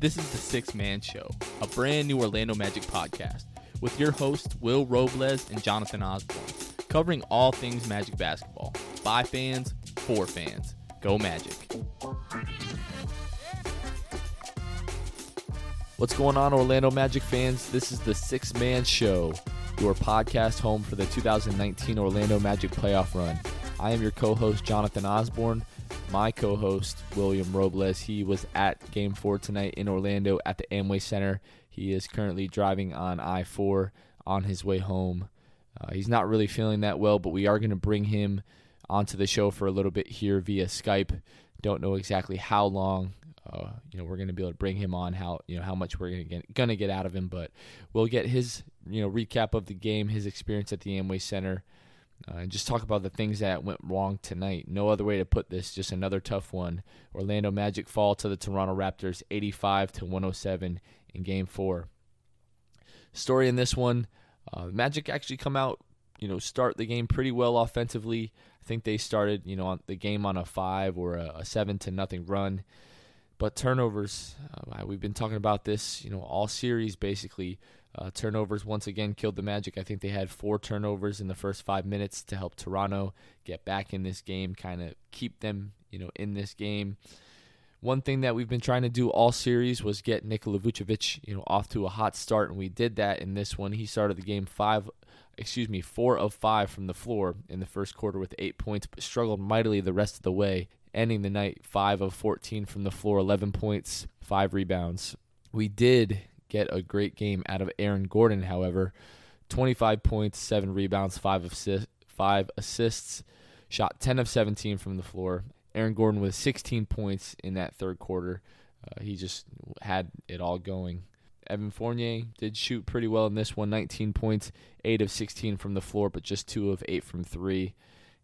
This is the Sixth Man Show, a brand new Orlando Magic podcast with your hosts Will Robles and Jonathan Osborne, covering all things Magic basketball. By fans, for fans. Go Magic. What's going on, Orlando Magic fans? This is the Sixth Man Show, your podcast home for the 2019 Orlando Magic playoff run. I am your co host, Jonathan Osborne my co host, William Robles. He was at game four tonight in Orlando at the Amway Center. He is currently driving on I 4 on his way home. Uh, he's not really feeling that well, but we are going to bring him onto the show for a little bit here via Skype. Don't know exactly how long. Uh, you know, we're going to be able to bring him on. How you know how much we're going to get going to get out of him, but we'll get his you know recap of the game, his experience at the Amway Center, uh, and just talk about the things that went wrong tonight. No other way to put this. Just another tough one. Orlando Magic fall to the Toronto Raptors, 85 to 107 in Game Four. Story in this one: uh, Magic actually come out, you know, start the game pretty well offensively. I think they started, you know, on the game on a five or a, a seven to nothing run. But turnovers, uh, we've been talking about this, you know, all series basically. Uh, turnovers once again killed the Magic. I think they had four turnovers in the first five minutes to help Toronto get back in this game, kind of keep them, you know, in this game. One thing that we've been trying to do all series was get Nikola Vucevic, you know, off to a hot start, and we did that in this one. He started the game five, excuse me, four of five from the floor in the first quarter with eight points, but struggled mightily the rest of the way, ending the night five of 14 from the floor, 11 points, five rebounds. We did get a great game out of Aaron Gordon, however. 25 points, 7 rebounds, 5 assists, 5 assists, shot 10 of 17 from the floor. Aaron Gordon with 16 points in that third quarter. Uh, he just had it all going. Evan Fournier did shoot pretty well in this one 19 points, 8 of 16 from the floor, but just 2 of 8 from 3.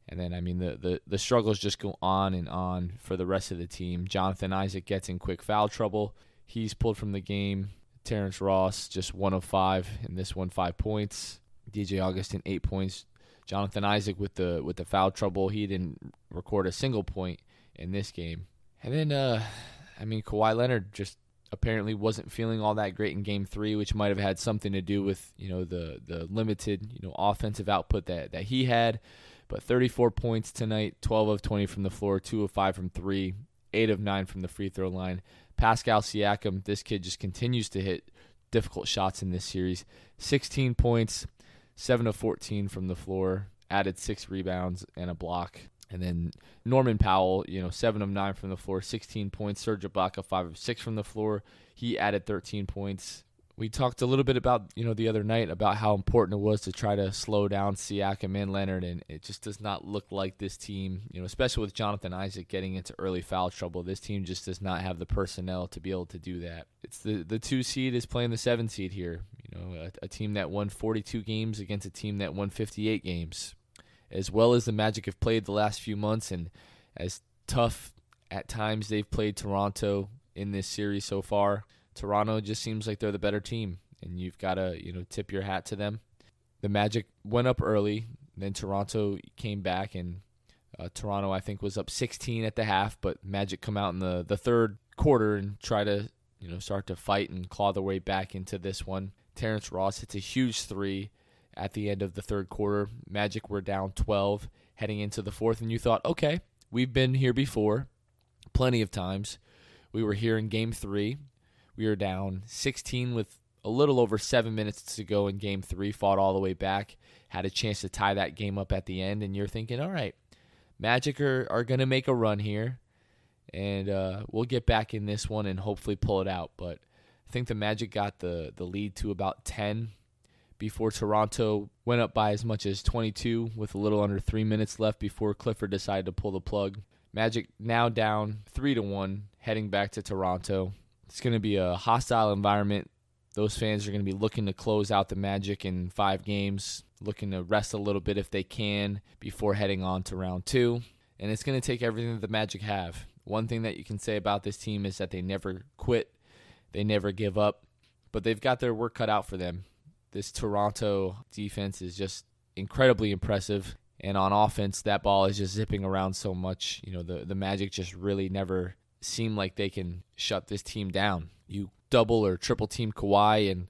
And then, I mean, the, the, the struggles just go on and on for the rest of the team. Jonathan Isaac gets in quick foul trouble. He's pulled from the game. Terrence Ross just one of five in this one, five points. DJ Augustin eight points. Jonathan Isaac with the with the foul trouble, he didn't record a single point in this game. And then, uh, I mean, Kawhi Leonard just apparently wasn't feeling all that great in Game Three, which might have had something to do with you know the the limited you know offensive output that that he had. But 34 points tonight, 12 of 20 from the floor, two of five from three, eight of nine from the free throw line. Pascal Siakam, this kid just continues to hit difficult shots in this series. 16 points, 7 of 14 from the floor, added six rebounds and a block. And then Norman Powell, you know, 7 of 9 from the floor, 16 points. Serge Ibaka, 5 of 6 from the floor. He added 13 points we talked a little bit about you know the other night about how important it was to try to slow down Siakam and Leonard, and it just does not look like this team, you know, especially with Jonathan Isaac getting into early foul trouble. This team just does not have the personnel to be able to do that. It's the the two seed is playing the seven seed here. You know, a, a team that won 42 games against a team that won 58 games, as well as the Magic have played the last few months, and as tough at times they've played Toronto in this series so far. Toronto just seems like they're the better team, and you've got to you know tip your hat to them. The Magic went up early, then Toronto came back, and uh, Toronto I think was up 16 at the half, but Magic come out in the the third quarter and try to you know start to fight and claw their way back into this one. Terrence Ross hits a huge three at the end of the third quarter. Magic were down 12 heading into the fourth, and you thought, okay, we've been here before, plenty of times. We were here in game three. We were down 16 with a little over seven minutes to go in game three, fought all the way back, had a chance to tie that game up at the end, and you're thinking, all right, Magic are, are going to make a run here, and uh, we'll get back in this one and hopefully pull it out. But I think the Magic got the, the lead to about 10 before Toronto went up by as much as 22 with a little under three minutes left before Clifford decided to pull the plug. Magic now down 3 to 1, heading back to Toronto. It's going to be a hostile environment. Those fans are going to be looking to close out the Magic in five games, looking to rest a little bit if they can before heading on to round two. And it's going to take everything that the Magic have. One thing that you can say about this team is that they never quit, they never give up, but they've got their work cut out for them. This Toronto defense is just incredibly impressive. And on offense, that ball is just zipping around so much. You know, the, the Magic just really never seem like they can shut this team down. you double or triple team Kawhi and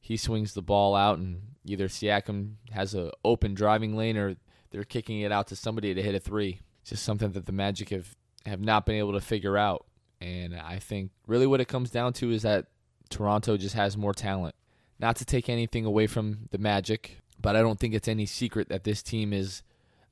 he swings the ball out and either Siakam has a open driving lane or they're kicking it out to somebody to hit a three. It's just something that the Magic have, have not been able to figure out. And I think really what it comes down to is that Toronto just has more talent. Not to take anything away from the Magic, but I don't think it's any secret that this team is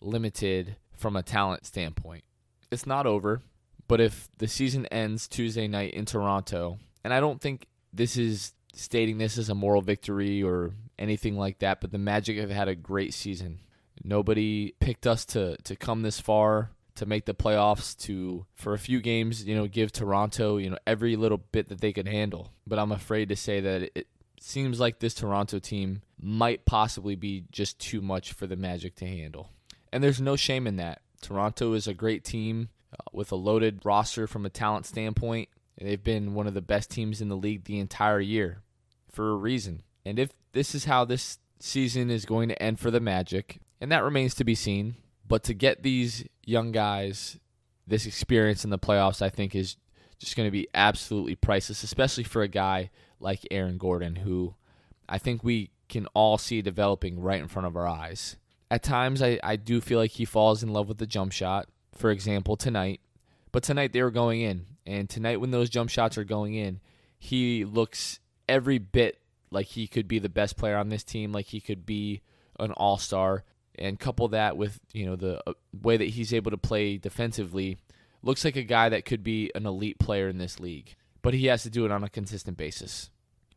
limited from a talent standpoint. It's not over, but if the season ends Tuesday night in Toronto, and I don't think this is stating this as a moral victory or anything like that, but the Magic have had a great season. Nobody picked us to to come this far to make the playoffs to for a few games, you know, give Toronto, you know, every little bit that they could handle. But I'm afraid to say that it seems like this Toronto team might possibly be just too much for the Magic to handle. And there's no shame in that. Toronto is a great team uh, with a loaded roster from a talent standpoint. They've been one of the best teams in the league the entire year for a reason. And if this is how this season is going to end for the Magic, and that remains to be seen, but to get these young guys this experience in the playoffs, I think is just going to be absolutely priceless, especially for a guy like Aaron Gordon, who I think we can all see developing right in front of our eyes. At times, I, I do feel like he falls in love with the jump shot. For example, tonight. But tonight they were going in. And tonight, when those jump shots are going in, he looks every bit like he could be the best player on this team, like he could be an all star and couple that with you know the uh, way that he's able to play defensively, looks like a guy that could be an elite player in this league. But he has to do it on a consistent basis.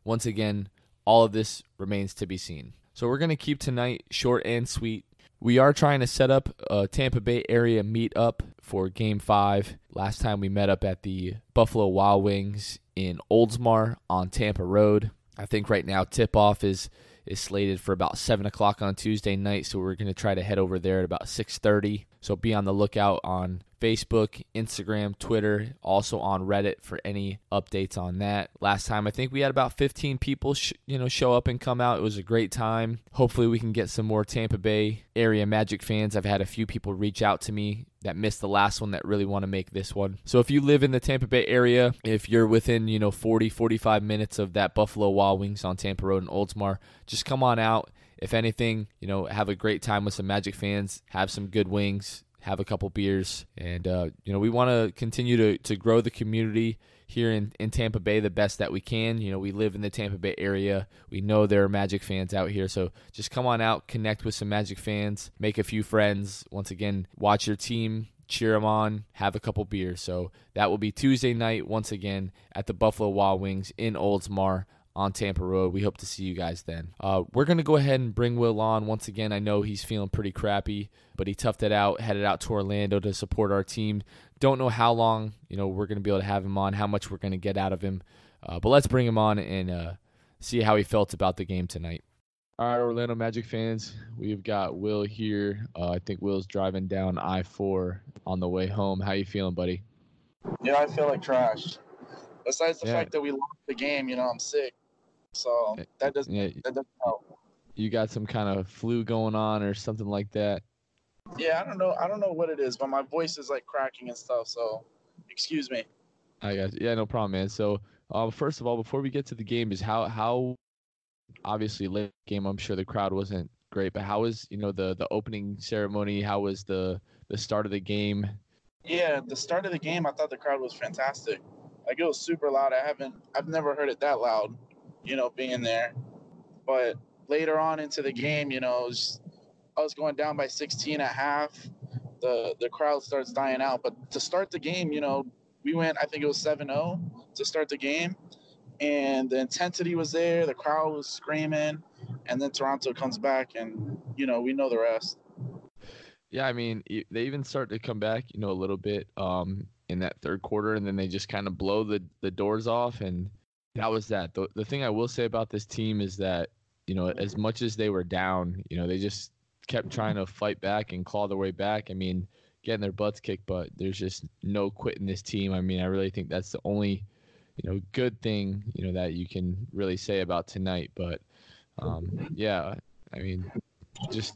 Once again, all of this remains to be seen. So we're going to keep tonight short and sweet. We are trying to set up a Tampa Bay area meetup for Game 5. Last time we met up at the Buffalo Wild Wings in Oldsmar on Tampa Road. I think right now tip off is is slated for about seven o'clock on Tuesday night. So we're going to try to head over there at about six thirty. So be on the lookout on Facebook, Instagram, Twitter, also on Reddit for any updates on that. Last time I think we had about 15 people sh- you know show up and come out. It was a great time. Hopefully we can get some more Tampa Bay area Magic fans. I've had a few people reach out to me that missed the last one that really want to make this one. So if you live in the Tampa Bay area, if you're within, you know, 40 45 minutes of that Buffalo Wild Wings on Tampa Road in Oldsmar, just come on out. If anything, you know, have a great time with some Magic fans, have some good wings, have a couple beers, and uh, you know we want to continue to to grow the community here in, in Tampa Bay the best that we can. You know, we live in the Tampa Bay area. We know there are Magic fans out here. So just come on out, connect with some Magic fans, make a few friends. Once again, watch your team, cheer them on, have a couple beers. So that will be Tuesday night, once again, at the Buffalo Wild Wings in Oldsmar on Tampa Road. We hope to see you guys then. Uh, we're going to go ahead and bring Will on. Once again, I know he's feeling pretty crappy, but he toughed it out, headed out to Orlando to support our team. Don't know how long you know we're going to be able to have him on, how much we're going to get out of him. Uh, but let's bring him on and uh, see how he felt about the game tonight. All right, Orlando Magic fans, we've got Will here. Uh, I think Will's driving down I-4 on the way home. How you feeling, buddy? Yeah, I feel like trash. Besides the yeah. fact that we lost the game, you know, I'm sick. So that doesn't yeah. that doesn't help. You got some kind of flu going on or something like that. Yeah, I don't know. I don't know what it is, but my voice is like cracking and stuff. So, excuse me. I got yeah, no problem, man. So, uh, first of all, before we get to the game, is how how obviously late game. I'm sure the crowd wasn't great, but how was you know the the opening ceremony? How was the the start of the game? Yeah, the start of the game, I thought the crowd was fantastic. Like it was super loud. I haven't, I've never heard it that loud you know, being there. But later on into the game, you know, was, I was going down by 16 at half. The the crowd starts dying out. But to start the game, you know, we went, I think it was 7-0 to start the game. And the intensity was there. The crowd was screaming. And then Toronto comes back and, you know, we know the rest. Yeah, I mean, they even start to come back, you know, a little bit um, in that third quarter, and then they just kind of blow the, the doors off. And that was that. The, the thing I will say about this team is that, you know, as much as they were down, you know, they just kept trying to fight back and claw their way back. I mean, getting their butts kicked, but there's just no quitting this team. I mean, I really think that's the only, you know, good thing, you know, that you can really say about tonight. But um, yeah, I mean, just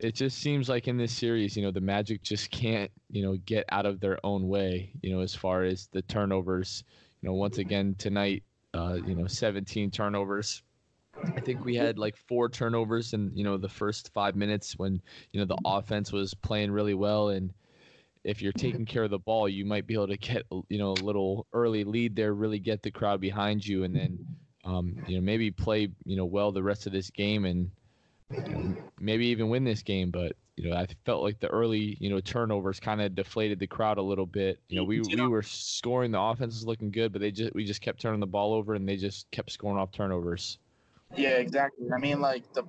it just seems like in this series, you know, the Magic just can't, you know, get out of their own way, you know, as far as the turnovers, you know, once again tonight, uh, you know, 17 turnovers. I think we had like four turnovers in you know the first five minutes when you know the offense was playing really well, and if you're taking care of the ball, you might be able to get you know a little early lead there, really get the crowd behind you, and then um, you know maybe play you know well the rest of this game and maybe even win this game. But you know I felt like the early you know turnovers kind of deflated the crowd a little bit. You know we we were scoring, the offense was looking good, but they just we just kept turning the ball over and they just kept scoring off turnovers. Yeah, exactly. I mean, like the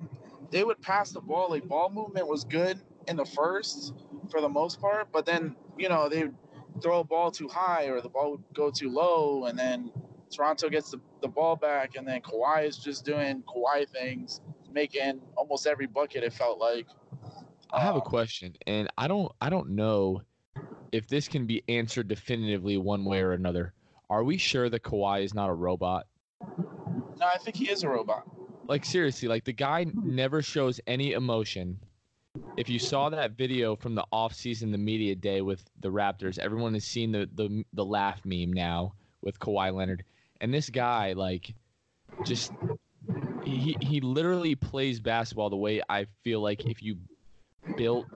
they would pass the ball. Like ball movement was good in the first for the most part, but then you know they would throw a ball too high or the ball would go too low, and then Toronto gets the, the ball back, and then Kawhi is just doing Kawhi things, making almost every bucket. It felt like. I have a um, question, and I don't I don't know if this can be answered definitively one way or another. Are we sure that Kawhi is not a robot? No, I think he is a robot. Like seriously, like the guy never shows any emotion. If you saw that video from the off-season, the media day with the Raptors, everyone has seen the the the laugh meme now with Kawhi Leonard, and this guy like just he he literally plays basketball the way I feel like if you built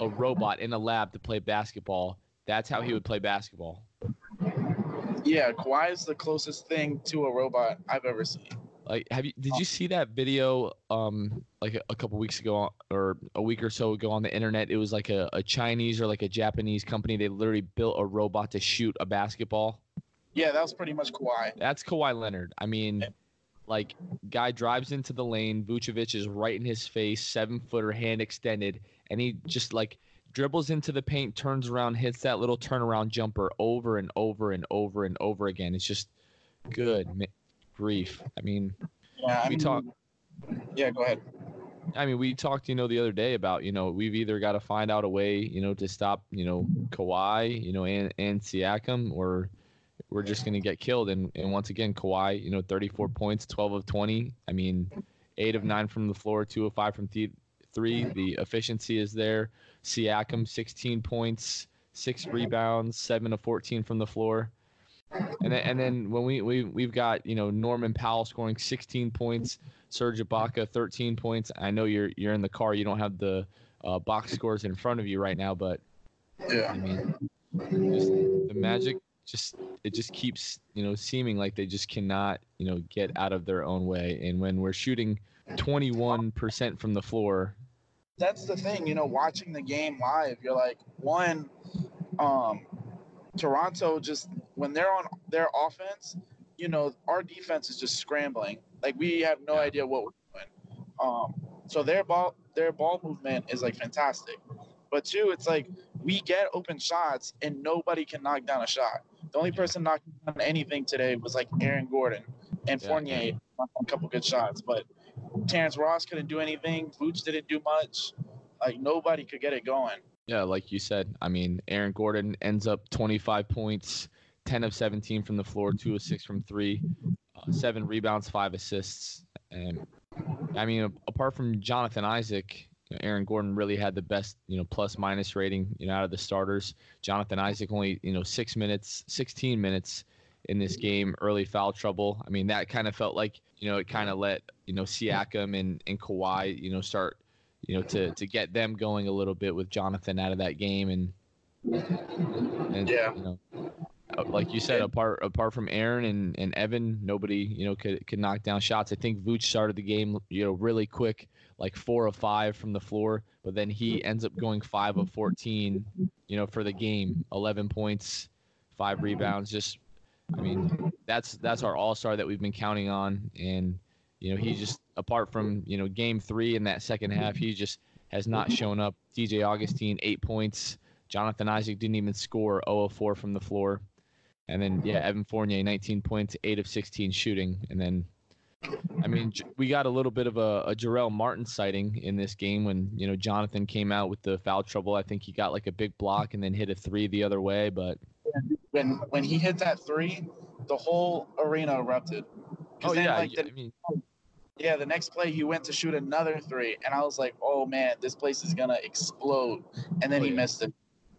a robot in a lab to play basketball, that's how he would play basketball. Yeah, Kawhi is the closest thing to a robot I've ever seen. Like, have you did you see that video um like a, a couple weeks ago or a week or so ago on the internet? It was like a, a Chinese or like a Japanese company. They literally built a robot to shoot a basketball. Yeah, that was pretty much Kawhi. That's Kawhi Leonard. I mean, like guy drives into the lane, Vucevic is right in his face, seven footer, hand extended, and he just like dribbles into the paint, turns around, hits that little turnaround jumper over and over and over and over again. It's just good grief. I mean, yeah, I we talk. Yeah, go ahead. I mean, we talked, you know, the other day about, you know, we've either got to find out a way, you know, to stop, you know, Kawhi, you know, and, and Siakam, or we're just going to get killed. And, and once again, Kawhi, you know, 34 points, 12 of 20. I mean, eight of nine from the floor, two of five from th- three. The efficiency is there. Siakam, 16 points, six rebounds, seven of 14 from the floor. And then, and then when we, we we've got you know Norman Powell scoring 16 points, Serge Ibaka 13 points. I know you're you're in the car, you don't have the uh, box scores in front of you right now, but yeah, I mean, just the Magic just it just keeps you know seeming like they just cannot you know get out of their own way. And when we're shooting 21% from the floor, that's the thing, you know, watching the game live, you're like, one, um, Toronto just when they're on their offense, you know, our defense is just scrambling. Like we have no idea what we're doing. Um, so their ball their ball movement is like fantastic. But two, it's like we get open shots and nobody can knock down a shot. The only person knocking down anything today was like Aaron Gordon and Fournier yeah. a couple good shots, but Terrence Ross couldn't do anything. Vooch didn't do much. Like nobody could get it going. Yeah, like you said, I mean, Aaron Gordon ends up 25 points, 10 of 17 from the floor, two of six from three, uh, seven rebounds, five assists. And I mean, apart from Jonathan Isaac, you know, Aaron Gordon really had the best, you know, plus minus rating, you know, out of the starters. Jonathan Isaac only, you know, six minutes, 16 minutes in this game, early foul trouble. I mean, that kind of felt like, you know, it kind of let, you know, Siakam and, and Kawhi, you know, start, you know, to, to get them going a little bit with Jonathan out of that game. And, and yeah. you know, like you said, apart apart from Aaron and, and Evan, nobody, you know, could could knock down shots. I think Vooch started the game, you know, really quick, like four of five from the floor, but then he ends up going five of fourteen, you know, for the game. Eleven points, five rebounds, just I mean, that's that's our all star that we've been counting on, and you know, he just apart from you know game three in that second half, he just has not shown up. DJ Augustin eight points. Jonathan Isaac didn't even score 0 of 4 from the floor. And then yeah, Evan Fournier 19 points, 8 of 16 shooting, and then I mean, we got a little bit of a, a Jarell Martin sighting in this game when you know Jonathan came out with the foul trouble. I think he got like a big block and then hit a three the other way, but when when he hit that three, the whole arena erupted. Oh then, yeah, like, the, I mean, yeah. The next play, he went to shoot another three, and I was like, "Oh man, this place is gonna explode!" And then oh, he yeah. missed it.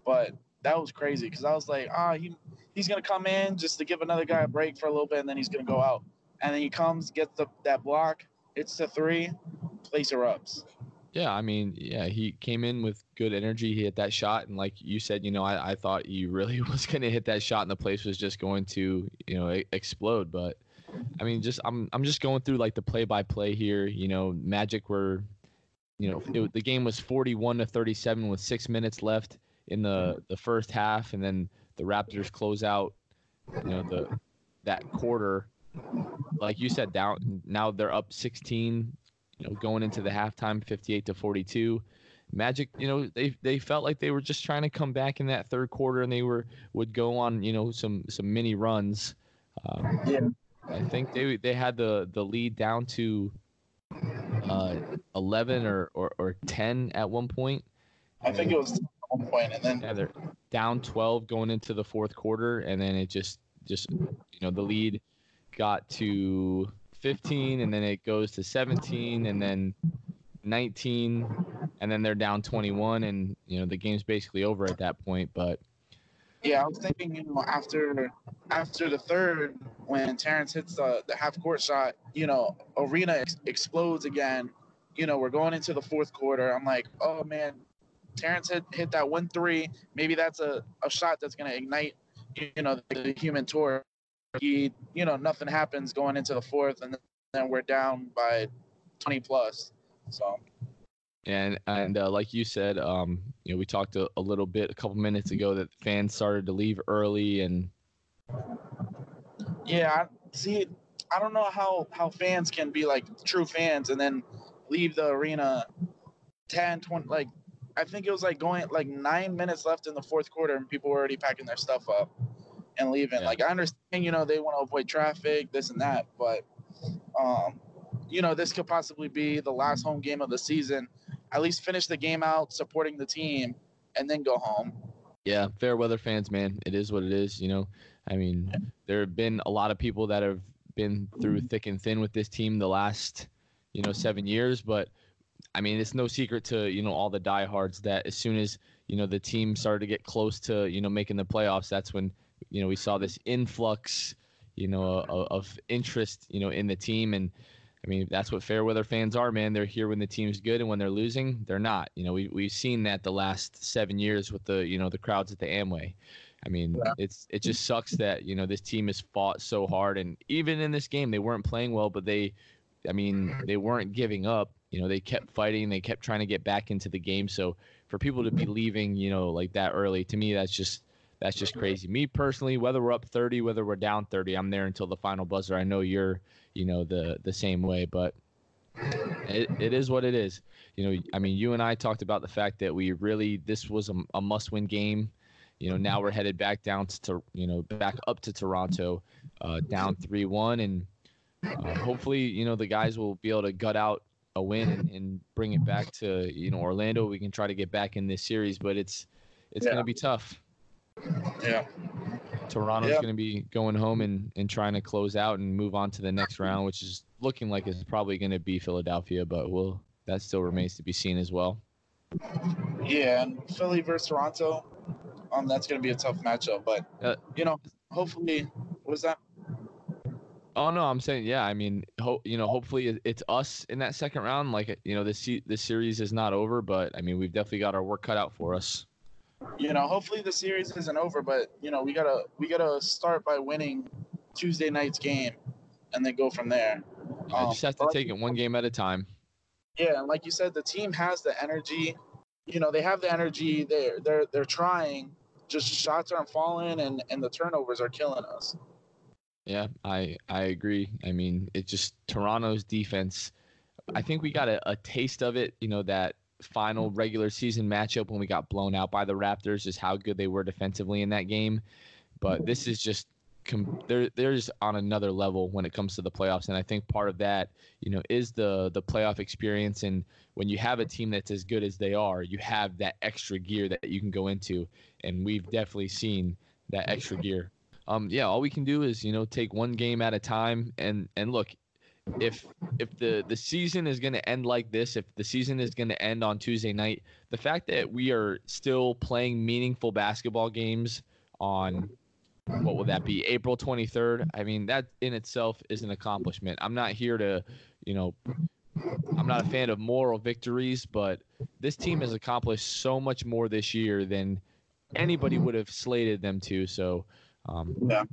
But that was crazy because I was like, ah, oh, he he's gonna come in just to give another guy a break for a little bit, and then he's gonna go out. And then he comes, gets the that block, it's the three, place erupts. Yeah, I mean, yeah, he came in with good energy. He hit that shot, and like you said, you know, I, I thought he really was going to hit that shot, and the place was just going to, you know, explode. But I mean, just I'm I'm just going through like the play by play here. You know, Magic were, you know, it, the game was 41 to 37 with six minutes left in the the first half, and then the Raptors close out, you know, the that quarter. Like you said, down now they're up 16 you know, going into the halftime, 58 to 42. Magic, you know, they they felt like they were just trying to come back in that third quarter, and they were would go on, you know, some some mini runs. Um, yeah, I think they they had the the lead down to uh, 11 or, or or 10 at one point. I think it was one point, and then yeah, they're down 12 going into the fourth quarter, and then it just just you know the lead got to 15 and then it goes to 17 and then 19 and then they're down 21 and you know the game's basically over at that point but yeah i was thinking you know after after the third when terrence hits the, the half court shot you know arena ex- explodes again you know we're going into the fourth quarter i'm like oh man terrence hit, hit that one three maybe that's a, a shot that's going to ignite you know the human torch he, you know, nothing happens going into the fourth, and then we're down by 20 plus. So. And and uh, like you said, um, you know, we talked a, a, little bit a couple minutes ago that fans started to leave early, and yeah, I, see, I don't know how how fans can be like true fans and then leave the arena 10, 20, like I think it was like going like nine minutes left in the fourth quarter, and people were already packing their stuff up and leaving. Yeah. Like I understand, you know, they want to avoid traffic, this and that, but um, you know, this could possibly be the last home game of the season. At least finish the game out supporting the team and then go home. Yeah, fair weather fans, man. It is what it is, you know. I mean, yeah. there have been a lot of people that have been through thick and thin with this team the last, you know, seven years, but I mean, it's no secret to, you know, all the diehards that as soon as, you know, the team started to get close to, you know, making the playoffs, that's when you know we saw this influx you know of, of interest you know in the team and I mean, that's what fair weather fans are, man. They're here when the team's good, and when they're losing, they're not. You know, we we've seen that the last seven years with the you know the crowds at the Amway. I mean, yeah. it's it just sucks that you know this team has fought so hard, and even in this game, they weren't playing well, but they, I mean, they weren't giving up. You know, they kept fighting, they kept trying to get back into the game. So for people to be leaving, you know, like that early, to me, that's just that's just crazy. Me personally, whether we're up 30, whether we're down 30, I'm there until the final buzzer. I know you're, you know, the the same way, but it, it is what it is. You know, I mean, you and I talked about the fact that we really this was a, a must-win game. You know, now we're headed back down to, you know, back up to Toronto, uh, down three-one, and uh, hopefully, you know, the guys will be able to gut out a win and, and, bring it back to you know Orlando. We can try to get back in this series, but it's it's yeah. going to be tough. Yeah. Toronto's going to be going home and, and trying to close out and move on to the next round, which is looking like it's probably going to be Philadelphia, but we'll that still remains to be seen as well. Yeah, and Philly versus Toronto, um, that's going to be a tough matchup. But uh, you know, hopefully, what was that? Oh no, I'm saying yeah. I mean, ho- you know, hopefully it's us in that second round. Like you know, this this series is not over, but I mean, we've definitely got our work cut out for us you know, hopefully the series isn't over, but you know, we gotta we gotta start by winning Tuesday night's game, and then go from there. Yeah, um, just have to take it one game at a time. Yeah, and like you said, the team has the energy. You know, they have the energy. They're they're they're trying. Just shots aren't falling, and and the turnovers are killing us. Yeah, I I agree. I mean, it's just Toronto's defense. I think we got a, a taste of it. You know that final regular season matchup when we got blown out by the Raptors is how good they were defensively in that game. But this is just com- they're there's on another level when it comes to the playoffs, and I think part of that, you know, is the the playoff experience. And when you have a team that's as good as they are, you have that extra gear that you can go into, and we've definitely seen that extra gear. Um, yeah, all we can do is you know take one game at a time, and and look, if if the the season is going to end like this, if the season is going to end on Tuesday night, the fact that we are still playing meaningful basketball games on what will that be April 23rd? I mean, that in itself is an accomplishment. I'm not here to, you know, I'm not a fan of moral victories, but this team has accomplished so much more this year than anybody would have slated them to. So, um, Yeah.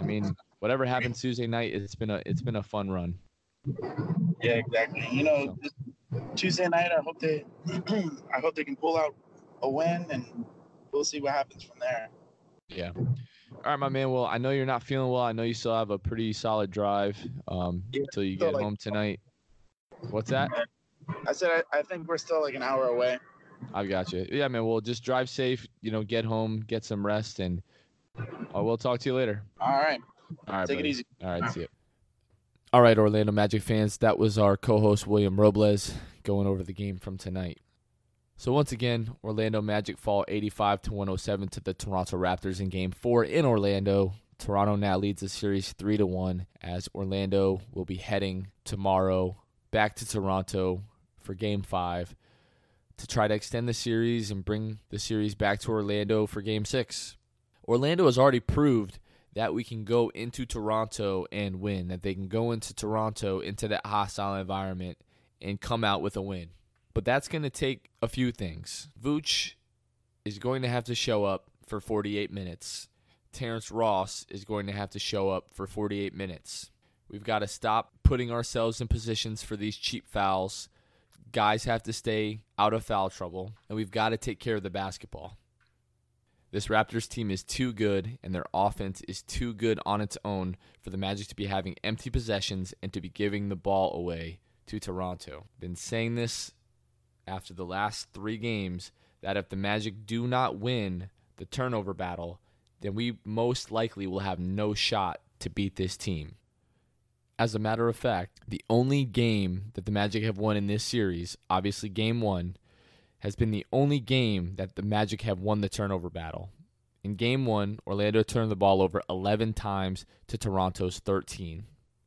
I mean, whatever happens Tuesday night, it's been a it's been a fun run. Yeah, exactly. You know, this Tuesday night, I hope they, I hope they can pull out a win, and we'll see what happens from there. Yeah. All right, my man. Well, I know you're not feeling well. I know you still have a pretty solid drive um, Yeah, until you get like- home tonight. What's that? I said I, I think we're still like an hour away. I've got you. Yeah, man. Well, just drive safe. You know, get home, get some rest, and I will talk to you later. All right, All right, take buddy. it easy. All right, see you. All right, Orlando Magic fans, that was our co-host William Robles going over the game from tonight. So once again, Orlando Magic fall 85 to 107 to the Toronto Raptors in game 4 in Orlando. Toronto now leads the series 3 to 1 as Orlando will be heading tomorrow back to Toronto for game 5 to try to extend the series and bring the series back to Orlando for game 6. Orlando has already proved that we can go into Toronto and win, that they can go into Toronto, into that hostile environment, and come out with a win. But that's going to take a few things. Vooch is going to have to show up for 48 minutes. Terrence Ross is going to have to show up for 48 minutes. We've got to stop putting ourselves in positions for these cheap fouls. Guys have to stay out of foul trouble, and we've got to take care of the basketball. This Raptors team is too good, and their offense is too good on its own for the Magic to be having empty possessions and to be giving the ball away to Toronto. Been saying this after the last three games that if the Magic do not win the turnover battle, then we most likely will have no shot to beat this team. As a matter of fact, the only game that the Magic have won in this series, obviously game one, has been the only game that the Magic have won the turnover battle. In game one, Orlando turned the ball over 11 times to Toronto's 13.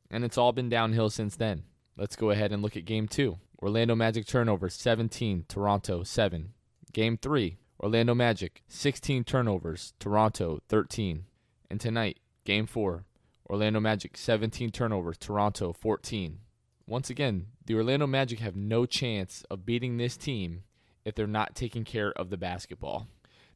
And it's all been downhill since then. Let's go ahead and look at game two. Orlando Magic turnover 17, Toronto 7. Game three, Orlando Magic 16 turnovers, Toronto 13. And tonight, game four, Orlando Magic 17 turnovers, Toronto 14. Once again, the Orlando Magic have no chance of beating this team if they're not taking care of the basketball.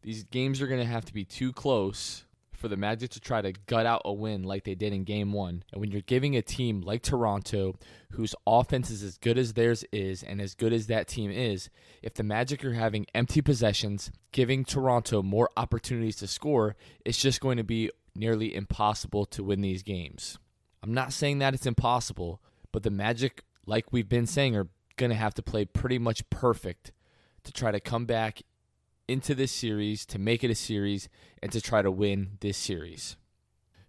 These games are going to have to be too close for the Magic to try to gut out a win like they did in game one. And when you're giving a team like Toronto, whose offense is as good as theirs is and as good as that team is, if the Magic are having empty possessions, giving Toronto more opportunities to score, it's just going to be nearly impossible to win these games. I'm not saying that it's impossible, but the Magic, like we've been saying, are going to have to play pretty much perfect to try to come back into this series, to make it a series, and to try to win this series.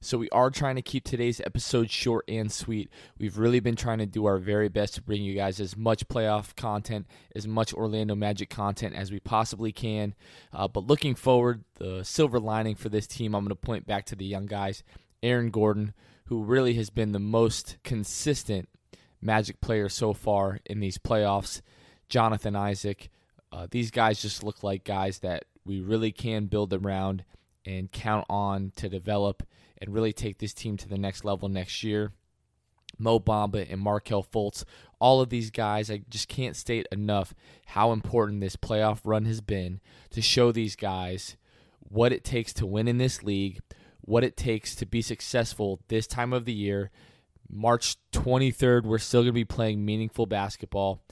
So, we are trying to keep today's episode short and sweet. We've really been trying to do our very best to bring you guys as much playoff content, as much Orlando Magic content as we possibly can. Uh, but looking forward, the silver lining for this team, I'm going to point back to the young guys. Aaron Gordon, who really has been the most consistent Magic player so far in these playoffs. Jonathan Isaac, uh, these guys just look like guys that we really can build around and count on to develop and really take this team to the next level next year. Mo Bamba and Markelle Fultz, all of these guys, I just can't state enough how important this playoff run has been to show these guys what it takes to win in this league, what it takes to be successful this time of the year. March 23rd, we're still going to be playing meaningful basketball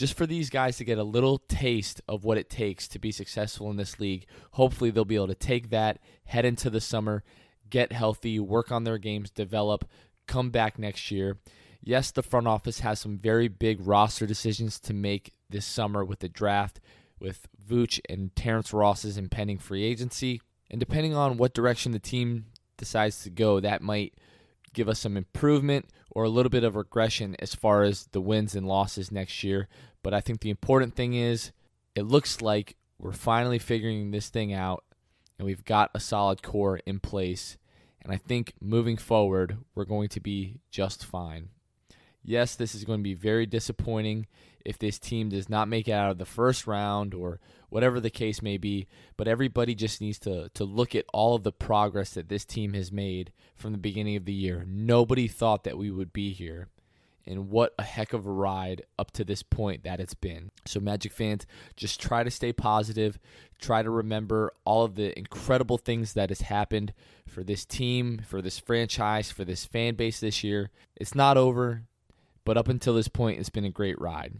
just for these guys to get a little taste of what it takes to be successful in this league. Hopefully, they'll be able to take that, head into the summer, get healthy, work on their games, develop, come back next year. Yes, the front office has some very big roster decisions to make this summer with the draft, with Vooch and Terrence Ross's impending free agency. And depending on what direction the team decides to go, that might give us some improvement or a little bit of regression as far as the wins and losses next year. But I think the important thing is it looks like we're finally figuring this thing out and we've got a solid core in place. And I think moving forward, we're going to be just fine. Yes, this is going to be very disappointing if this team does not make it out of the first round or whatever the case may be. But everybody just needs to, to look at all of the progress that this team has made from the beginning of the year. Nobody thought that we would be here. And what a heck of a ride up to this point that it's been. So, Magic fans, just try to stay positive. Try to remember all of the incredible things that has happened for this team, for this franchise, for this fan base this year. It's not over, but up until this point, it's been a great ride.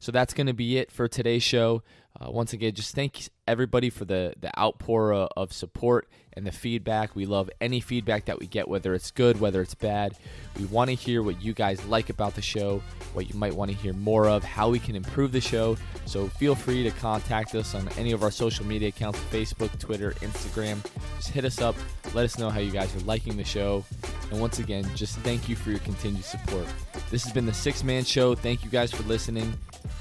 So that's going to be it for today's show. Uh, once again, just thank everybody for the the outpour uh, of support and the feedback. We love any feedback that we get, whether it's good, whether it's bad. We want to hear what you guys like about the show, what you might want to hear more of, how we can improve the show. So feel free to contact us on any of our social media accounts Facebook, Twitter, Instagram. Just hit us up. Let us know how you guys are liking the show. And once again, just thank you for your continued support. This has been the Sixth Man Show. Thank you guys for listening.